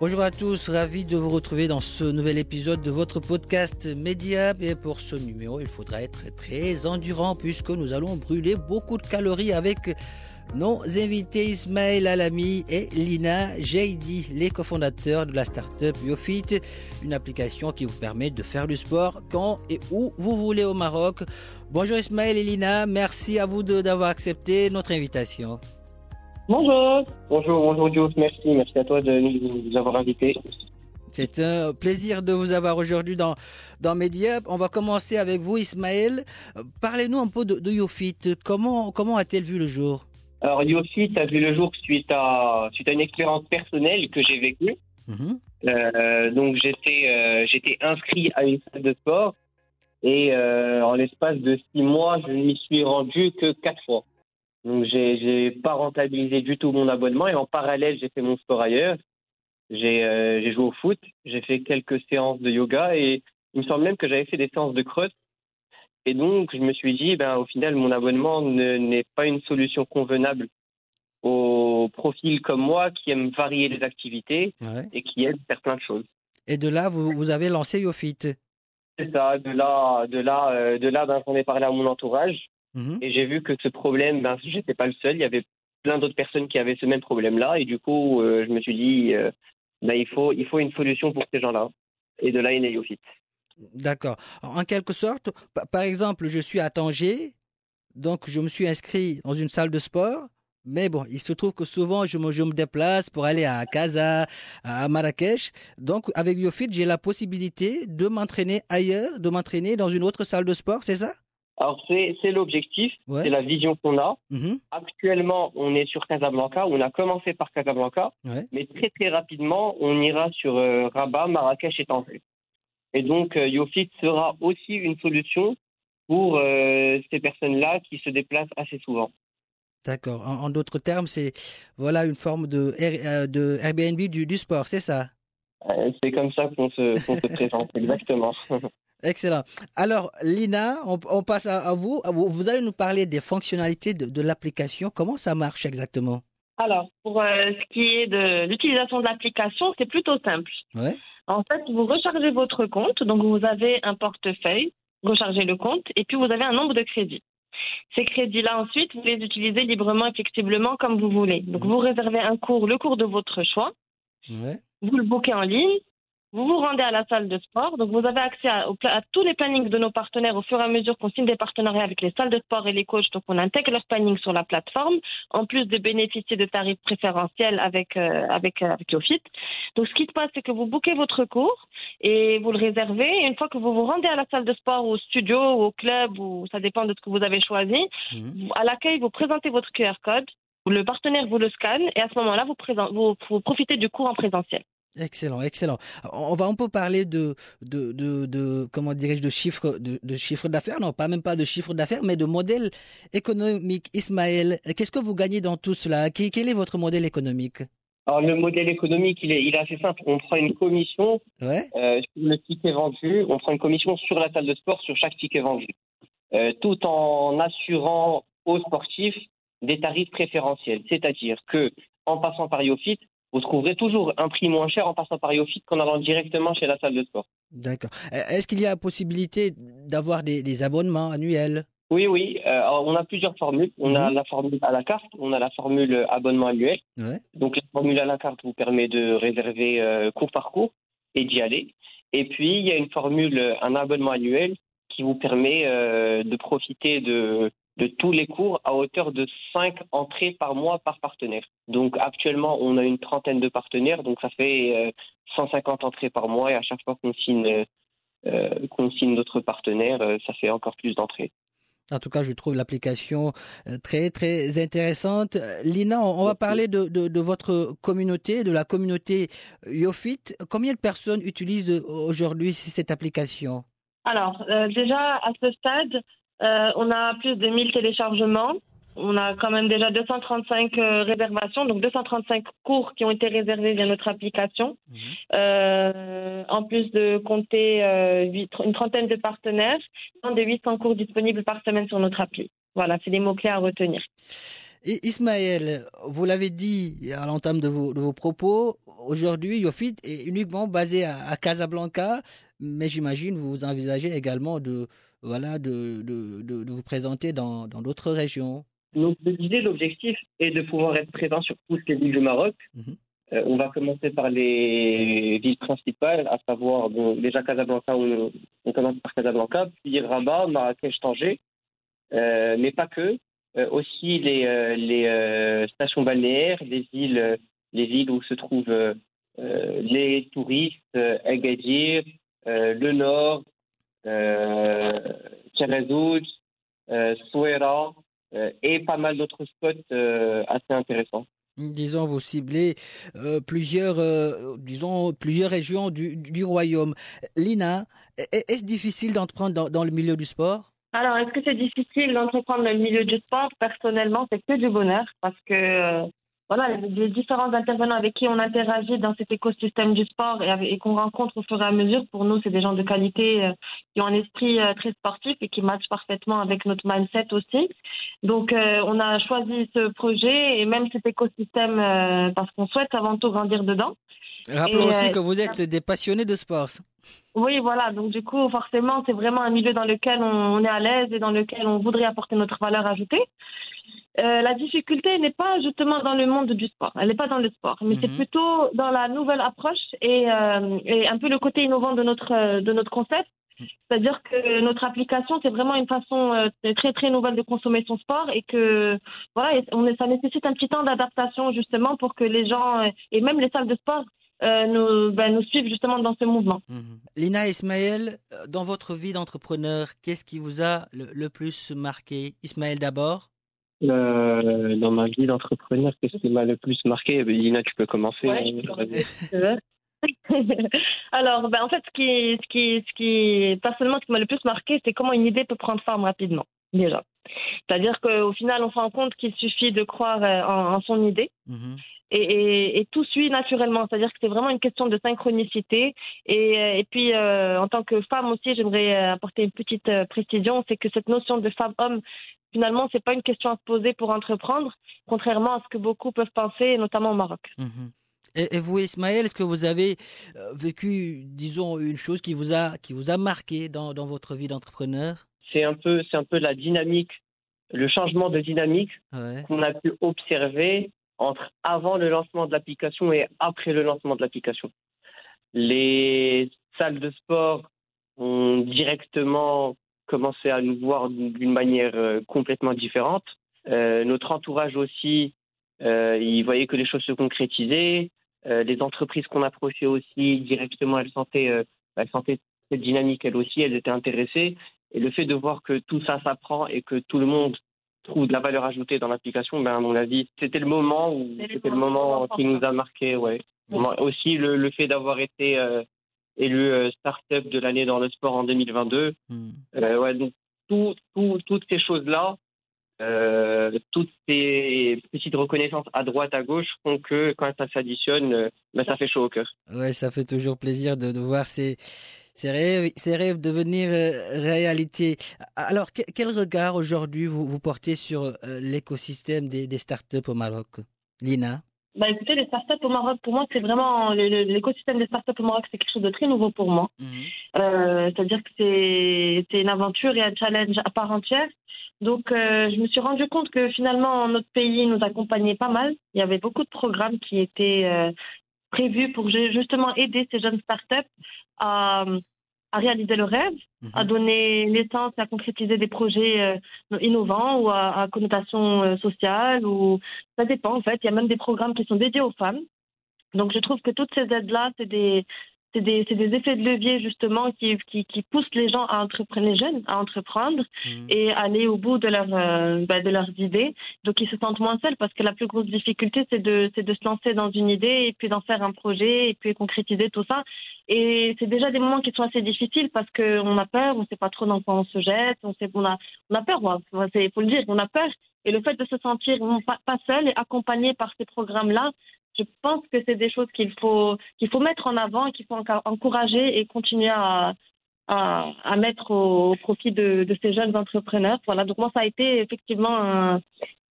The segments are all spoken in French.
Bonjour à tous, ravi de vous retrouver dans ce nouvel épisode de votre podcast Média. Et pour ce numéro, il faudra être très endurant puisque nous allons brûler beaucoup de calories avec nos invités Ismaël Alami et Lina Jaidi, les cofondateurs de la startup YoFit, une application qui vous permet de faire du sport quand et où vous voulez au Maroc. Bonjour Ismaël et Lina, merci à vous d'avoir accepté notre invitation. Bonjour. Bonjour, bonjour Diouf, merci. Merci à toi de nous avoir invités. C'est un plaisir de vous avoir aujourd'hui dans, dans Media. On va commencer avec vous, Ismaël. Parlez-nous un peu de, de YoFit. Comment, comment a-t-elle vu le jour? Alors, YoFit a vu le jour suite à, suite à une expérience personnelle que j'ai vécue. Mhm. Euh, donc, j'étais euh, j'étais inscrit à une salle de sport et euh, en l'espace de six mois, je ne m'y suis rendu que quatre fois. Donc, j'ai pas rentabilisé du tout mon abonnement et en parallèle, j'ai fait mon sport ailleurs. J'ai euh, j'ai joué au foot, j'ai fait quelques séances de yoga et il me semble même que j'avais fait des séances de cross. Et donc, je me suis dit, ben, au final, mon abonnement ne- n'est pas une solution convenable aux profils comme moi qui aiment varier les activités Ouais. et qui aiment faire plein de choses. Et de là, vous, vous avez lancé YoFit. C'est ça, de là, de là, euh, de là, ben, j'en ai parlé à mon entourage Mhm. et j'ai vu que ce problème, ben, j'étais pas le seul, il y avait plein d'autres personnes qui avaient ce même problème-là et du coup, euh, je me suis dit, euh, ben, il faut, il faut une solution pour ces gens-là. Et de là est né YoFit. D'accord. En quelque sorte, pa- par exemple, je suis à Tanger, donc je me suis inscrit dans une salle de sport, mais bon, il se trouve que souvent je me, je me déplace pour aller à Casa, à Marrakech. Donc avec YoFit, j'ai la possibilité de m'entraîner ailleurs, de m'entraîner dans une autre salle de sport, c'est ça? Alors c'est, l'objectif, Ouais. c'est la vision qu'on a. Mhm. Actuellement, on est sur Casablanca. On a commencé par Casablanca, Ouais. mais très très rapidement, on ira sur euh, Rabat, Marrakech et Tanger. Et donc, euh, YoFit sera aussi une solution pour euh, ces personnes-là qui se déplacent assez souvent. D'accord. En, en d'autres termes, c'est voilà une forme de, Air- de Airbnb du, du sport, c'est ça? C'est comme ça qu'on se, qu'on se présente, exactement. Excellent. Alors, Lina, on, on passe à, à vous. Vous allez nous parler des fonctionnalités de, de l'application. Comment ça marche exactement? Alors, pour euh, ce qui est de l'utilisation de l'application, c'est plutôt simple. Ouais. En fait, vous rechargez votre compte, donc vous avez un portefeuille, rechargez le compte, et puis vous avez un nombre de crédits. Ces crédits-là, ensuite, vous les utilisez librement et flexiblement comme vous voulez. Donc, vous réservez un cours, le cours de votre choix, Ouais. vous le bookez en ligne, vous vous rendez à la salle de sport, donc vous avez accès à, tous les plannings de nos partenaires au fur et à mesure qu'on signe des partenariats avec les salles de sport et les coachs, donc on intègre leur planning sur la plateforme, en plus de bénéficier de tarifs préférentiels avec, euh, avec, euh, avec YoFit. Donc ce qui se passe, c'est que vous bookez votre cours et vous le réservez, et une fois que vous vous rendez à la salle de sport, ou au studio, ou au club, ou ça dépend de ce que vous avez choisi, Mhm. à l'accueil, vous présentez votre QR code, le partenaire vous le scanne, et à ce moment-là, vous, vous profitez du cours en présentiel. Excellent, excellent. On va un peu parler de, de, de, de comment dirais-je, de chiffres de, de chiffre d'affaires. Non, pas même pas de chiffre d'affaires, mais de modèle économique. Ismaël, qu'est-ce que vous gagnez dans tout cela? Quel est votre modèle économique? Alors, le modèle économique, il est, il est assez simple. On prend une commission Ouais. euh, sur le ticket vendu. On prend une commission sur la salle de sport sur chaque ticket vendu. Euh, tout en assurant aux sportifs des tarifs préférentiels. C'est-à-dire que en passant par YoFit, vous trouverez toujours un prix moins cher en passant par YoFit qu'en allant directement chez la salle de sport. D'accord. Euh, Est-ce qu'il y a possibilité d'avoir des, des abonnements annuels? Oui, oui. euh, on a plusieurs formules. On a Mhm. la formule à la carte, on a la formule abonnement annuel. Ouais. Donc la formule à la carte vous permet de réserver euh, cours par cours et d'y aller. Et puis, il y a une formule, un abonnement annuel qui vous permet euh, de profiter de, de tous les cours à hauteur de 5 entrées par mois par partenaire. Donc actuellement, on a une trentaine de partenaires, donc ça fait 150 entrées par mois et à chaque fois qu'on signe, qu'on signe d'autres partenaires, ça fait encore plus d'entrées. En tout cas, je trouve l'application euh, très, très intéressante. Lina, on, va parler de, de, votre communauté, de la communauté Yofit. Combien de personnes utilisent aujourd'hui cette application? Alors, euh, déjà, à ce stade, euh, on a plus de 1000 téléchargements on a quand même déjà 235 euh, réservations, donc 235 cours qui ont été réservés via notre application. Mhm. Euh, en plus de compter euh, une trentaine de partenaires, des 800 cours disponibles par semaine sur notre appli. Voilà, c'est les mots-clés à retenir. Et Ismaël, vous l'avez dit à l'entame de vos, propos, aujourd'hui, Yofit est uniquement basé à, Casablanca, mais j'imagine vous envisagez également de, voilà, de, de, vous présenter dans d'autres régions. Donc, l'idée, l'objectif est de pouvoir être présent sur toutes les villes du Maroc. Mhm. Euh, on va commencer par les villes principales, à savoir déjà Casablanca, on, on, commence par Casablanca, puis Rabat, Marrakech, Tanger, euh, mais pas que. Euh, aussi les, les stations balnéaires, les villes, les villes où se trouvent les touristes, Agadir, le Nord, euh, Souera, euh, et pas mal d'autres spots euh, assez intéressants. Disons, vous ciblez euh, plusieurs, disons, plusieurs régions du, du royaume. Lina, est-ce difficile d'entreprendre dans, dans le milieu du sport? Alors, est-ce que c'est difficile d'entreprendre dans le milieu du sport? Personnellement, c'est que du bonheur parce que voilà, les différents intervenants avec qui on interagit dans cet écosystème du sport et, qu'on rencontre au fur et à mesure, pour nous, c'est des gens de qualité euh, qui ont un esprit euh, très sportif et qui matchent parfaitement avec notre mindset aussi. Donc, euh, on a choisi ce projet et même cet écosystème parce qu'on souhaite avant tout grandir dedans. Rappelons aussi que vous êtes des passionnés de sport. Oui, voilà. Donc, du coup, forcément, c'est vraiment un milieu dans lequel on est à l'aise et dans lequel on voudrait apporter notre valeur ajoutée. Euh, la difficulté n'est pas justement dans le monde du sport, elle n'est pas dans le sport, mais c'est mhm. plutôt dans la nouvelle approche euh, et, un peu le côté innovant de notre, euh, de notre concept. Mhm. C'est-à-dire que notre application, c'est vraiment une façon très très nouvelle de consommer son sport et que voilà, on, ça nécessite un petit temps d'adaptation justement pour que les gens et même les salles de sport nous, ben, nous suivent justement dans ce mouvement. Mhm. Lina Ismaël, dans votre vie d'entrepreneur, qu'est-ce qui vous a le plus marqué? Ismaël d'abord euh, dans ma vie d'entrepreneur, qu'est-ce qui m'a le plus marqué? Lina, tu peux commencer. Hein, Alors, ben, en fait, ce qui, ce qui, ce qui, personnellement, ce qui m'a le plus marqué, c'est comment une idée peut prendre forme rapidement, déjà. C'est-à-dire qu'au final, on se rend compte qu'il suffit de croire euh, en, son idée. Mm-hmm. Et, et, tout suit naturellement. C'est-à-dire que c'est vraiment une question de synchronicité. Et, euh, et puis, en tant que femme aussi, j'aimerais apporter une petite précision, c'est que cette notion de femme-homme, finalement, ce n'est pas une question à se poser pour entreprendre, contrairement à ce que beaucoup peuvent penser, notamment au Maroc. Mhm. Et, vous, Ismaël, est-ce que vous avez euh, vécu, disons, une chose qui vous a, qui vous a marqué dans, dans votre vie d'entrepreneur? C'est un, peu, un peu la dynamique, le changement de dynamique qu'on a pu observer entre avant le lancement de l'application et après le lancement de l'application. Les salles de sport ont directement commençait à nous voir d'une manière euh, complètement différente. Euh, notre entourage aussi, euh, il voyait que les choses se concrétisaient. les entreprises qu'on approchait aussi directement, elles sentaient, elles sentaient cette dynamique, elles aussi, elles étaient intéressées. Et le fait de voir que tout ça s'apprend et que tout le monde trouve de la valeur ajoutée dans l'application, ben, à mon avis, c'était le moment où c'était le moment qui nous a marqué, ouais. Aussi le, le fait d'avoir été élu euh, start-up de l'année dans le sport en 2022. Hmm. Euh, ouais, donc tout, toutes ces choses-là, euh, toutes ces petites reconnaissances à droite, à gauche font que quand ça s'additionne, ben, ça fait chaud au cœur. Ouais, ça fait toujours plaisir de, voir ces, ces, rêves, ces rêves devenir réalité. Alors, quel regard aujourd'hui vous, vous portez sur l'écosystème des, des startups au Maroc Lina? Bah écoutez, les startups au Maroc, pour moi, c'est vraiment l'écosystème des startups au Maroc, c'est quelque chose de très nouveau pour moi. Mhm. Euh, C'est-à-dire que c'est une aventure et un challenge à part entière. Donc, euh, je me suis rendu compte que finalement, notre pays nous accompagnait pas mal. Il y avait beaucoup de programmes qui étaient euh, prévues pour justement aider ces jeunes startups à, à réaliser le rêve, Mhm. à donner naissance, à concrétiser des projets euh, innovants ou à, à connotation euh, sociale. Ou ça dépend en fait. Il y a même des programmes qui sont dédiés aux femmes. Donc je trouve que toutes ces aides-là, c'est des c'est des, c'est des effets de levier justement qui, qui, qui poussent les gens à entreprendre, les jeunes à entreprendre Mhm. et aller au bout de, leur, euh, bah, de leurs idées. Donc ils se sentent moins seuls parce que la plus grosse difficulté, c'est de, c'est de se lancer dans une idée et puis d'en faire un projet et puis concrétiser tout ça. Et c'est déjà des moments qui sont assez difficiles parce qu'on a peur, on ne sait pas trop dans quoi on se jette, on, sait, on, a, on a peur, il faut le dire, on a peur. Et le fait de se sentir pas, pas seul et accompagné par ces programmes-là, je pense que c'est des choses qu'il faut, qu'il faut mettre en avant, qu'il faut encourager et continuer à, à, à mettre au, profit de, de, ces jeunes entrepreneurs. Voilà, donc moi, ça a été effectivement un,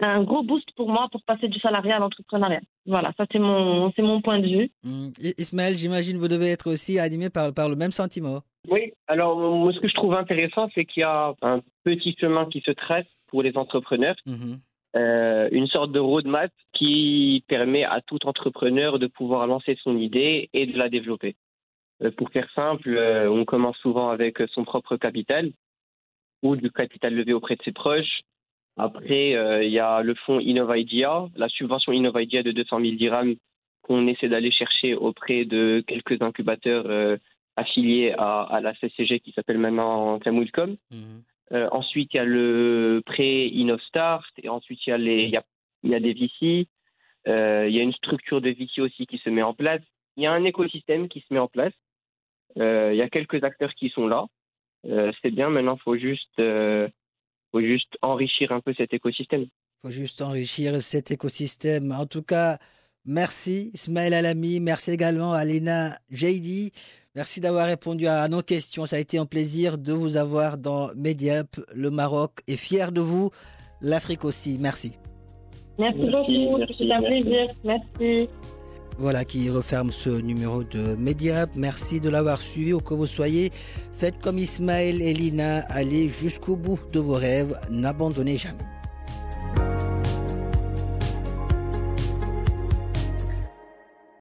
un gros boost pour moi pour passer du salariat à l'entrepreneuriat. Voilà, ça c'est mon, c'est mon point de vue. Mmh. Ismaël, j'imagine vous devez être aussi animé par, par le même sentiment. Oui, alors moi ce que je trouve intéressant, c'est qu'il y a un petit chemin qui se trace pour les entrepreneurs. Mmh. Euh, une sorte de roadmap qui permet à tout entrepreneur de pouvoir lancer son idée et de la développer. Euh, pour faire simple, euh, on commence souvent avec son propre capital ou du capital levé auprès de ses proches. Après, il y a le fonds InnovaIdea, la subvention InnovaIdea de 200 000 dirhams qu'on essaie d'aller chercher auprès de quelques incubateurs affiliés à, la CCG qui s'appelle maintenant Camwilcom. Mmh. Euh, ensuite, il y a le prêt InnoStart et ensuite il y a, les, il y a, il y a des VC. Euh, il y a une structure de VC aussi qui se met en place. Il y a un écosystème qui se met en place. Euh, il y a quelques acteurs qui sont là. C'est bien, maintenant, il faut juste, faut juste enrichir un peu cet écosystème. Il faut juste enrichir cet écosystème. En tout cas, merci Ismaël Alami, merci également à Lena Jaidi. Merci d'avoir répondu à nos questions. Ça a été un plaisir de vous avoir dans Mediap. Le Maroc est fier de vous. L'Afrique aussi. Merci. Merci, merci beaucoup. C'est un plaisir. Merci. Voilà qui referme ce numéro de Mediap. Merci de l'avoir suivi où que vous soyez. Faites comme Ismaël et Lina. Allez jusqu'au bout de vos rêves. N'abandonnez jamais.